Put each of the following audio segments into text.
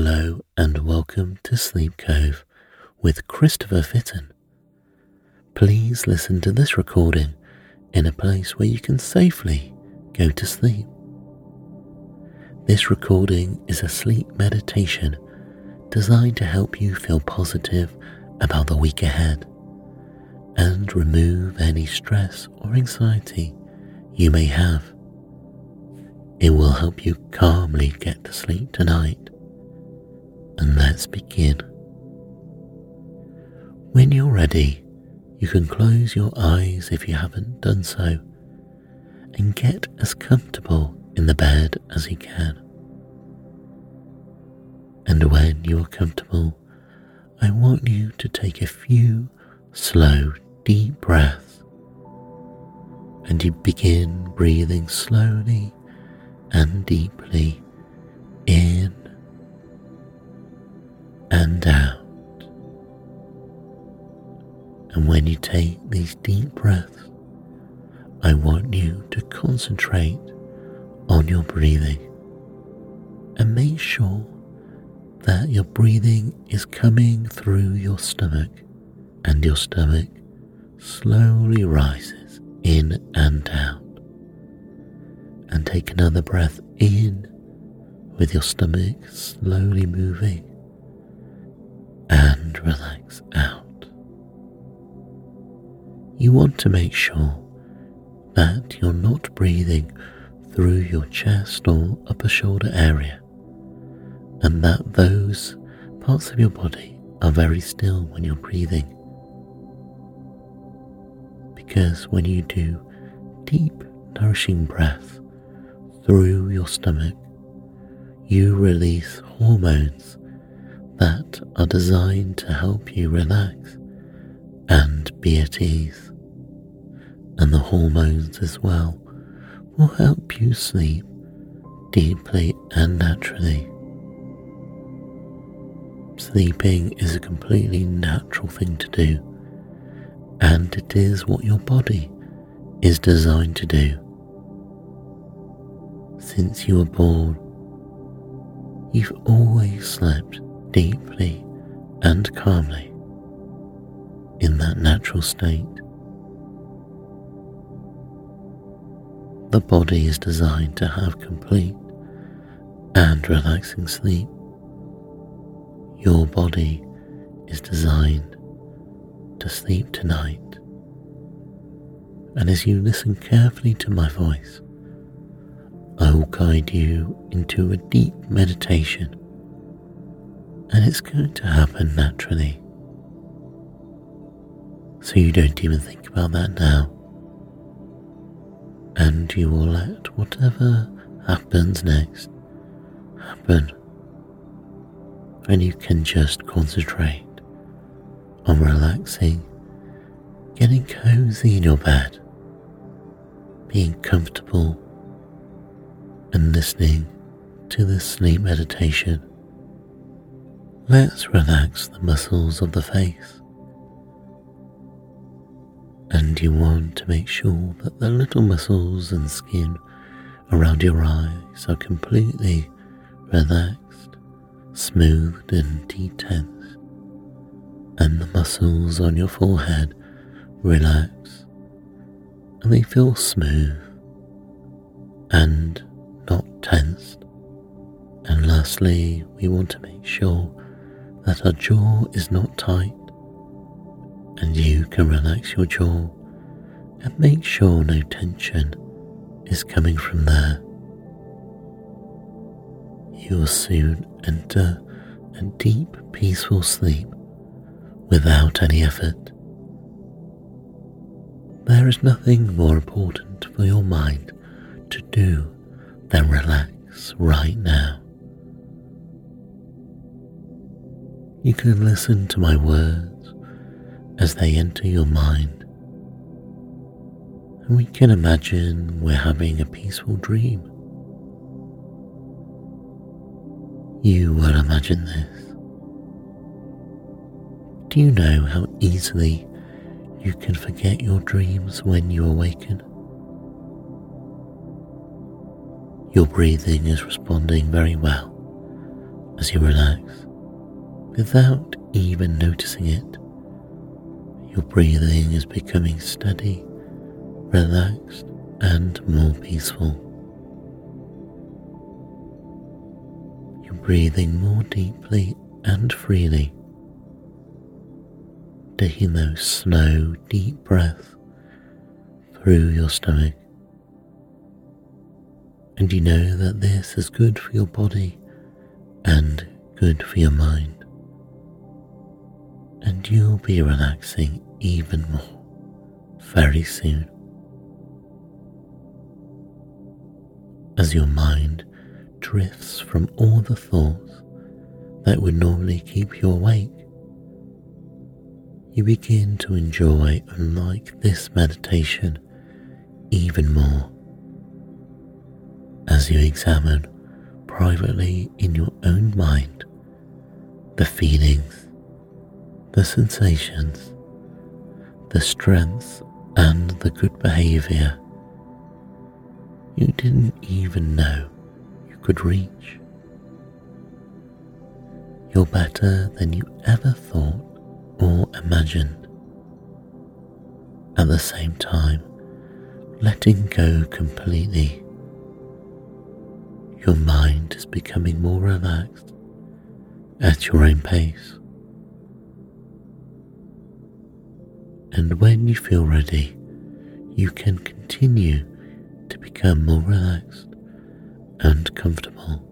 Hello and welcome to Sleep Cove with Christopher Fitton. Please listen to this recording in a place where you can safely go to sleep. This recording is a sleep meditation designed to help you feel positive about the week ahead and remove any stress or anxiety you may have. It will help you calmly get to sleep tonight. And let's begin. When you're ready, you can close your eyes if you haven't done so and get as comfortable in the bed as you can. And when you're comfortable, I want you to take a few slow, deep breaths and you begin breathing slowly and deeply And when you take these deep breaths, I want you to concentrate on your breathing. And make sure that your breathing is coming through your stomach and your stomach slowly rises in and out. And take another breath in with your stomach slowly moving. And relax You want to make sure that you're not breathing through your chest or upper shoulder area, and that those parts of your body are very still when you're breathing. Because when you do deep, nourishing breath through your stomach, you release hormones that are designed to help you relax and be at ease and the hormones as well will help you sleep deeply and naturally. Sleeping is a completely natural thing to do, and it is what your body is designed to do. Since you were born, you've always slept deeply and calmly in that natural state. The body is designed to have complete and relaxing sleep. Your body is designed to sleep tonight. And as you listen carefully to my voice, I will guide you into a deep meditation, and it's going to happen naturally. So you don't even think about that now and you will let whatever happens next happen. And you can just concentrate on relaxing, getting cozy in your bed, being comfortable, and listening to this sleep meditation. Let's relax the muscles of the face and you want to make sure that the little muscles and skin around your eyes are completely relaxed, smoothed, and detensed, and the muscles on your forehead relax and they feel smooth and not tensed. And lastly, we want to make sure that our jaw is not tight and you can relax your jaw and make sure no tension is coming from there. You will soon enter a deep, peaceful sleep without any effort. There is nothing more important for your mind to do than relax right now. You can listen to my words as they enter your mind. And we can imagine we're having a peaceful dream. You will imagine this. Do you know how easily you can forget your dreams when you awaken? Your breathing is responding very well, as you relax without even noticing it. Your breathing is becoming steady, relaxed, and more peaceful. You're breathing more deeply and freely, taking those slow, deep breaths through your stomach. And you know that this is good for your body and good for your mind. And you'll be relaxing even more very soon. As your mind drifts from all the thoughts that would normally keep you awake, you begin to enjoy and like this meditation even more as you examine privately in your own mind the feelings, the sensations, the strength and the good behavior you didn't even know you could reach. You're better than you ever thought or imagined. At the same time, letting go completely your mind is becoming more relaxed at your own pace. And when you feel ready, you can continue to become more relaxed and comfortable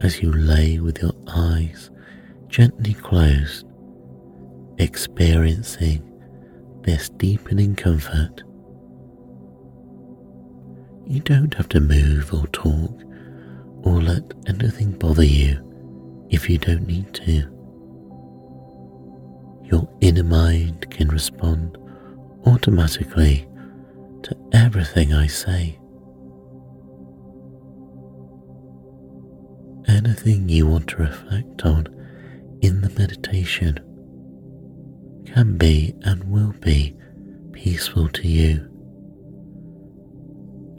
as you lay with your eyes gently closed, experiencing this deepening comfort you don't have to move or talk or let anything bother you if you don't need to. Your inner mind can respond automatically to everything I say. Anything you want to reflect on in the meditation can be and will be peaceful to you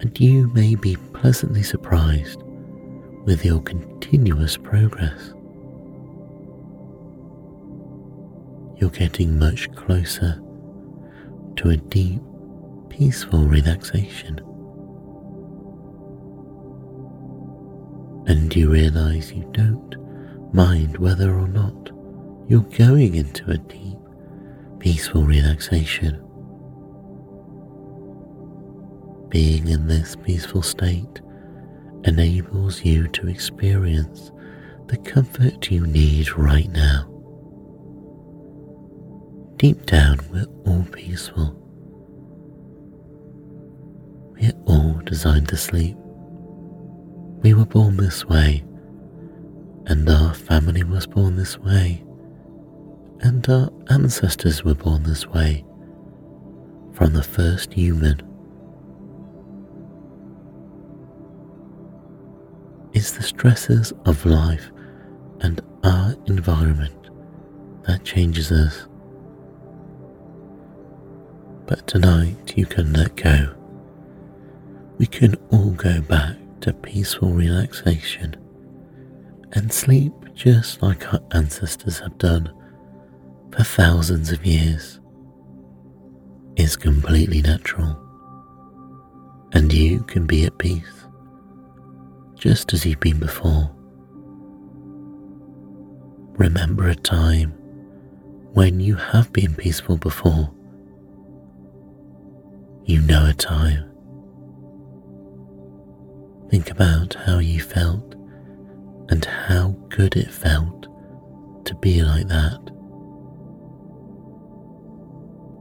and you may be pleasantly surprised with your continuous progress. You're getting much closer to a deep, peaceful relaxation. And you realize you don't mind whether or not you're going into a deep, peaceful relaxation being in this peaceful state enables you to experience the comfort you need right now. Deep down, we're all peaceful. We're all designed to sleep. We were born this way, and our family was born this way, and our ancestors were born this way from the first human It's the stresses of life and our environment that changes us. But tonight you can let go. We can all go back to peaceful relaxation and sleep just like our ancestors have done for thousands of years. Is completely natural, and you can be at peace just as you've been before. Remember a time when you have been peaceful before. You know a time. Think about how you felt and how good it felt to be like that.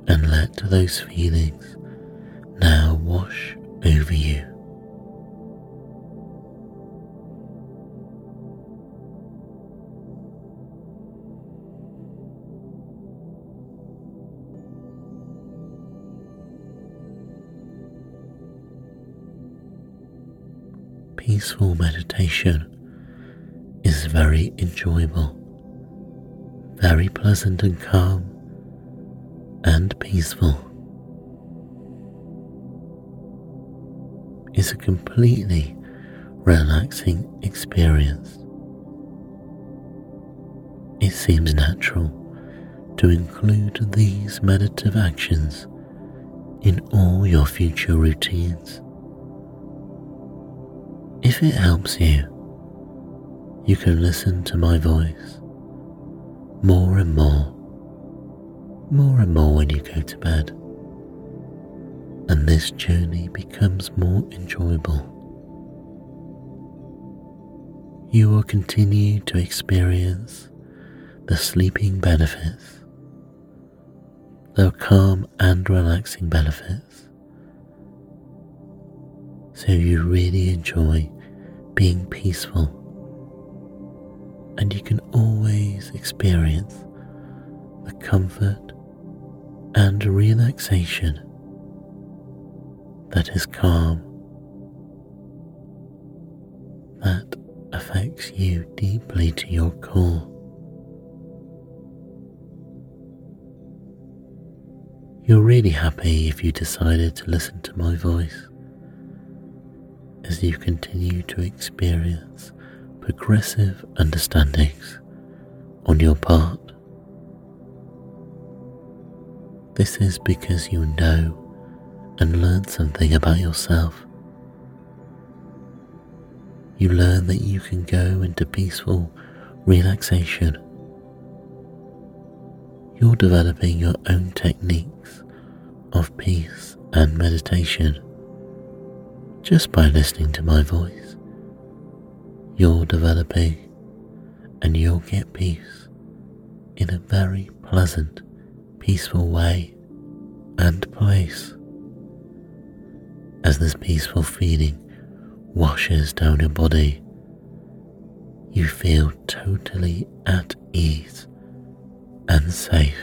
And let those feelings now wash over you. Peaceful meditation is very enjoyable, very pleasant and calm, and peaceful. It's a completely relaxing experience It seems natural to include these meditative actions in all your future routines. If it helps you, you can listen to my voice more and more, more and more when you go to bed, and this journey becomes more enjoyable. You will continue to experience the sleeping benefits the calm and relaxing benefits. So you really enjoy being peaceful, and you can always experience the comfort and relaxation that is calm, that affects you deeply to your core. You're really happy if you decided to listen to my voice as you continue to experience progressive understandings on your part. This is because you know and learn something about yourself. You learn that you can go into peaceful relaxation you're developing your own techniques of peace and meditation just by listening to my voice. You're developing and you'll get peace in a very pleasant, peaceful way and place. As this peaceful feeling washes down your body, you feel totally at ease and safe.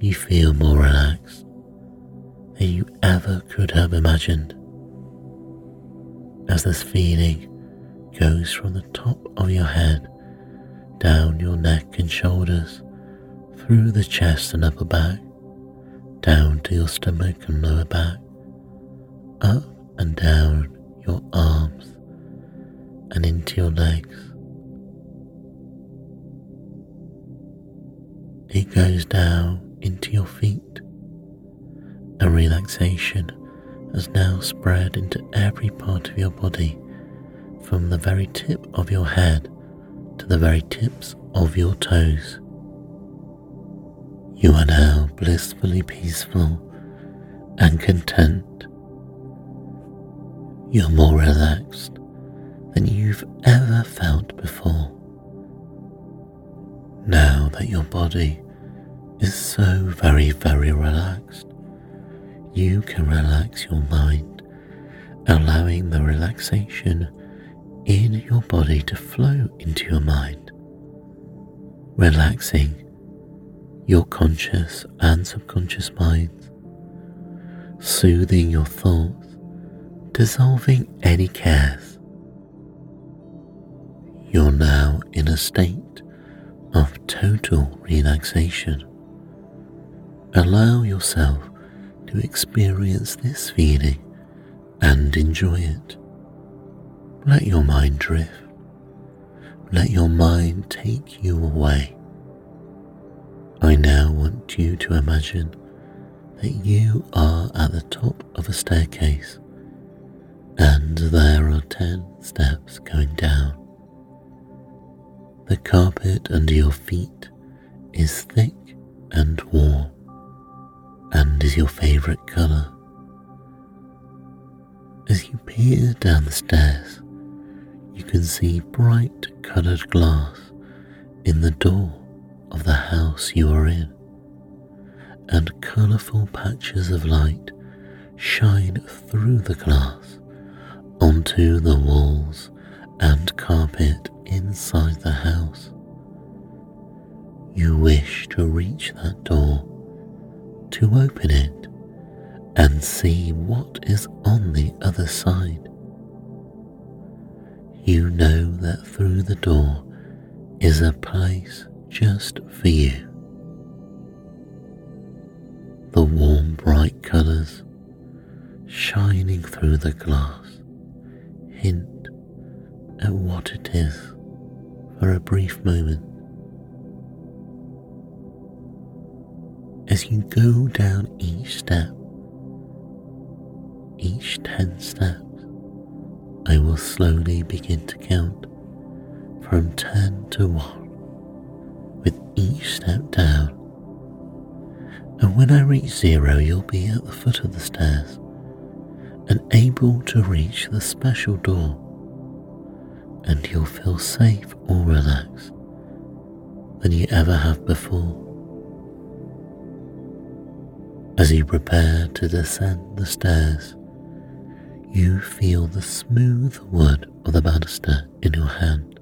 You feel more relaxed than you ever could have imagined as this feeling goes from the top of your head down your neck and shoulders, through the chest and upper back, down to your stomach and lower back, up and down your arms and into your legs. It goes down into your feet. A relaxation has now spread into every part of your body, from the very tip of your head to the very tips of your toes. You are now blissfully peaceful and content. You're more relaxed than you've ever felt before. Now that your body is so very, very relaxed, you can relax your mind, allowing the relaxation in your body to flow into your mind, relaxing your conscious and subconscious minds, soothing your thoughts, dissolving any cares. You're now in a state of total relaxation. Allow yourself to experience this feeling and enjoy it. Let your mind drift. Let your mind take you away. I now want you to imagine that you are at the top of a staircase and there are 10 steps going down. The carpet under your feet is thick and warm and is your favourite colour. As you peer down the stairs, you can see bright coloured glass in the door of the house you are in, and colourful patches of light shine through the glass onto the walls and carpet inside the house. You wish to reach that door, to open it and see what is on the other side. You know that through the door is a place just for you. The warm, bright colours shining through the glass hint at what it is for a brief moment. As you go down each step, each 10 steps, I will slowly begin to count from 10 to 1 with each step down. And when I reach zero, you'll be at the foot of the stairs and able to reach the special door, and you'll feel safe or relaxed than you ever have before. As you prepare to descend the stairs, you feel the smooth wood of the banister in your hand.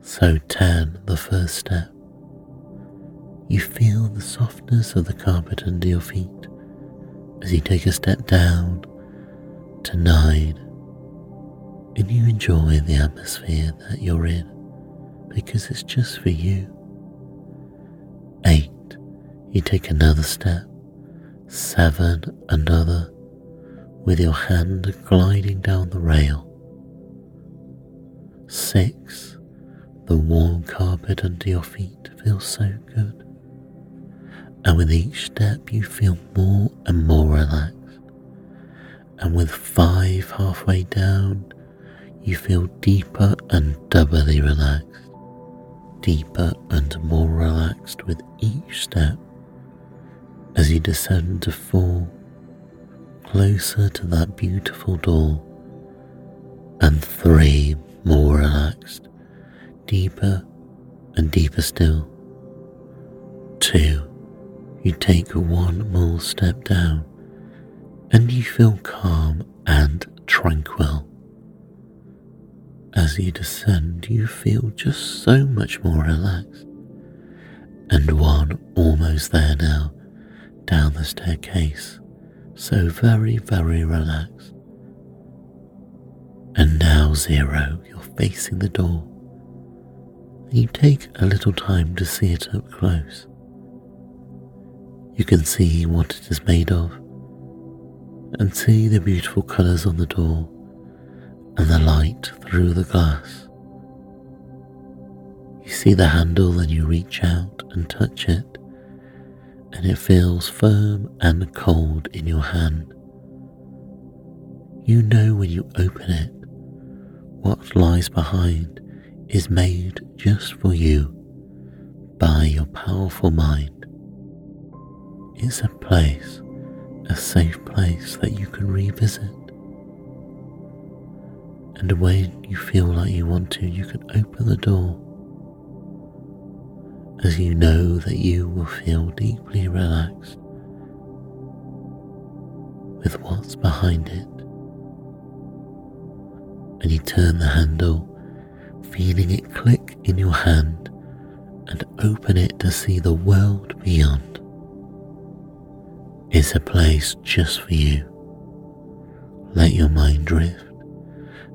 So turn the first step. You feel the softness of the carpet under your feet as you take a step down to nine and you enjoy the atmosphere that you're in because it's just for you. Eight, you take another step. Seven, another, with your hand gliding down the rail. Six, the warm carpet under your feet feels so good. And with each step, you feel more and more relaxed. And with five halfway down, you feel deeper and doubly relaxed. Deeper and more relaxed with each step as you descend to four, closer to that beautiful door. And three, more relaxed, deeper and deeper still. Two, you take one more step down and you feel calm and tranquil. As you descend, you feel just so much more relaxed. And one almost there now, down the staircase, so very, very relaxed. And now, zero, you're facing the door. You take a little time to see it up close. You can see what it is made of and see the beautiful colours on the door the light through the glass. You see the handle and you reach out and touch it, and it feels firm and cold in your hand. You know when you open it, what lies behind is made just for you by your powerful mind is a place, a safe place that you can revisit. And when you feel like you want to, you can open the door as you know that you will feel deeply relaxed with what's behind it. And you turn the handle, feeling it click in your hand, and open it to see the world beyond It's a place just for you. Let your mind drift.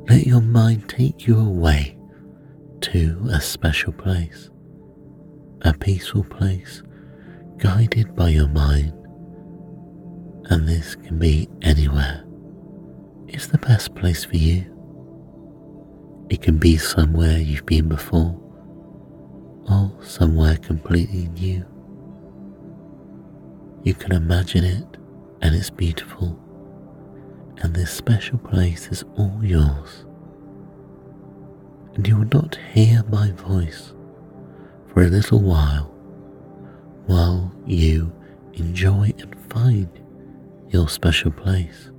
Let your mind take you away to a special place, a peaceful place guided by your mind. And this can be anywhere. It's the best place for you. It can be somewhere you've been before or somewhere completely new. You can imagine it, and it's beautiful, and this special place is all yours. And you will not hear my voice for a little while while you enjoy and find your special place.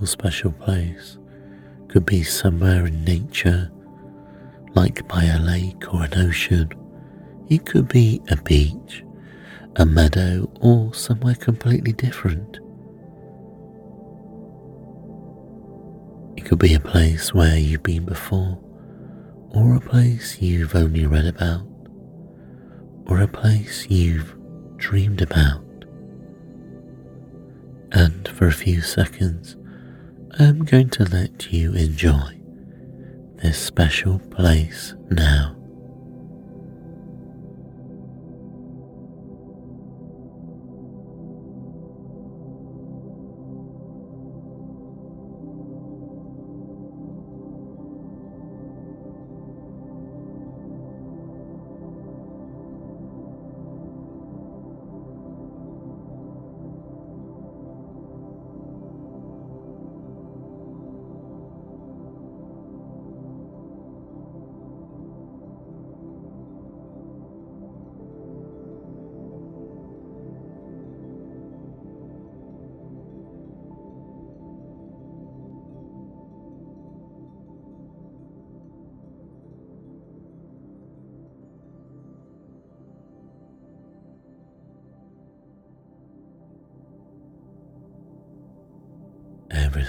Or special place could be somewhere in nature, like by a lake or an ocean. It could be a beach, a meadow, or somewhere completely different. It could be a place where you've been before, or a place you've only read about, or a place you've dreamed about. And for a few seconds, I'm going to let you enjoy this special place now.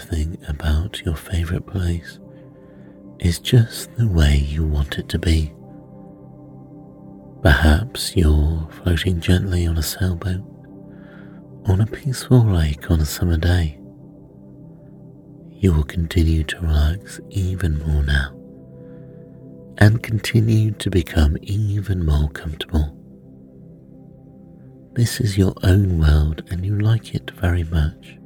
Everything about your favourite place is just the way you want it to be. Perhaps you're floating gently on a sailboat on a peaceful lake on a summer day. You will continue to relax even more now and continue to become even more comfortable. This is your own world and you like it very much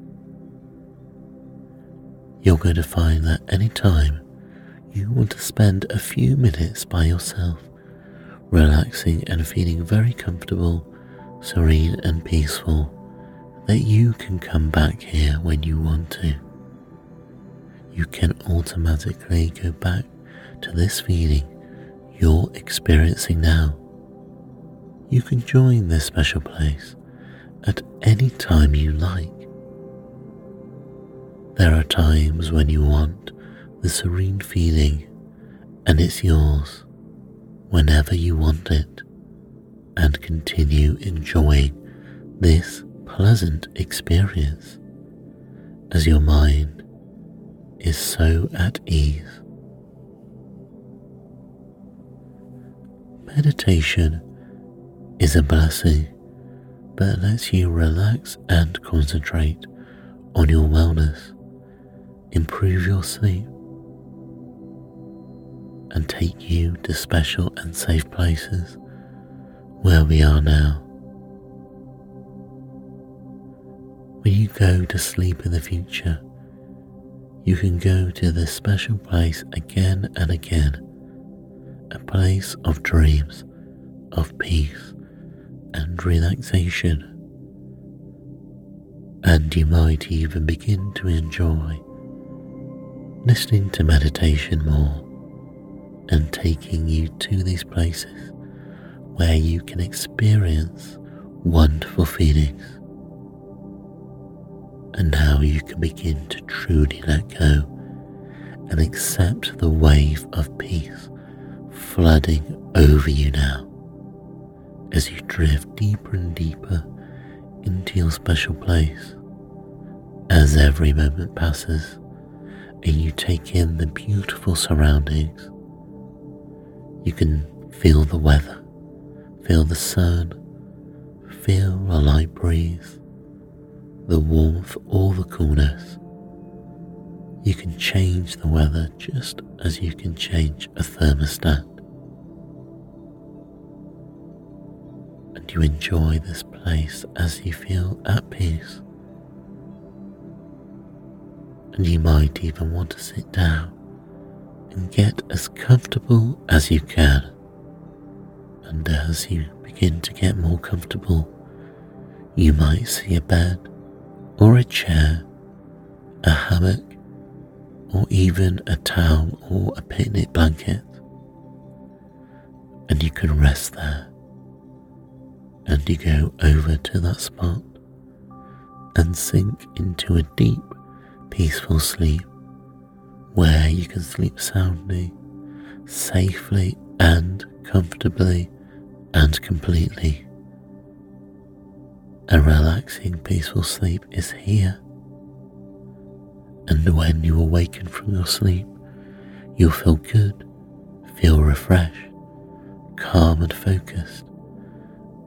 you're going to find that any time you want to spend a few minutes by yourself, relaxing and feeling very comfortable, serene, and peaceful, that you can come back here when you want to. You can automatically go back to this feeling you're experiencing now. You can join this special place at any time you like. There are times when you want the serene feeling, and it's yours whenever you want it, and continue enjoying this pleasant experience as your mind is so at ease. Meditation is a blessing that lets you relax and concentrate on your wellness improve your sleep, and take you to special and safe places where we are now. When you go to sleep in the future, you can go to this special place again and again, a place of dreams, of peace and relaxation. And you might even begin to enjoy listening to meditation more and taking you to these places where you can experience wonderful feelings. And now you can begin to truly let go and accept the wave of peace flooding over you now as you drift deeper and deeper into your special place as every moment passes and you take in the beautiful surroundings. You can feel the weather, feel the sun, feel a light breeze, the warmth or the coolness. You can change the weather just as you can change a thermostat. And you enjoy this place as you feel at peace and you might even want to sit down and get as comfortable as you can. And as you begin to get more comfortable, you might see a bed or a chair, a hammock, or even a towel or a picnic blanket. And you can rest there. And you go over to that spot and sink into a deep peaceful sleep where you can sleep soundly, safely, and comfortably and completely. A relaxing, peaceful sleep is here. And when you awaken from your sleep, you'll feel good, feel refreshed, calm and focused,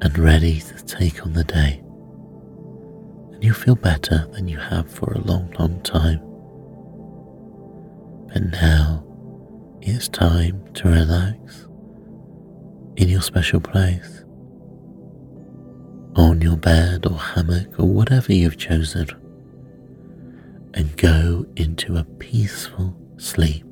and ready to take on the day. And you'll feel better than you have for a long, long time. But now it's time to relax in your special place, on your bed or hammock or whatever you've chosen, and go into a peaceful sleep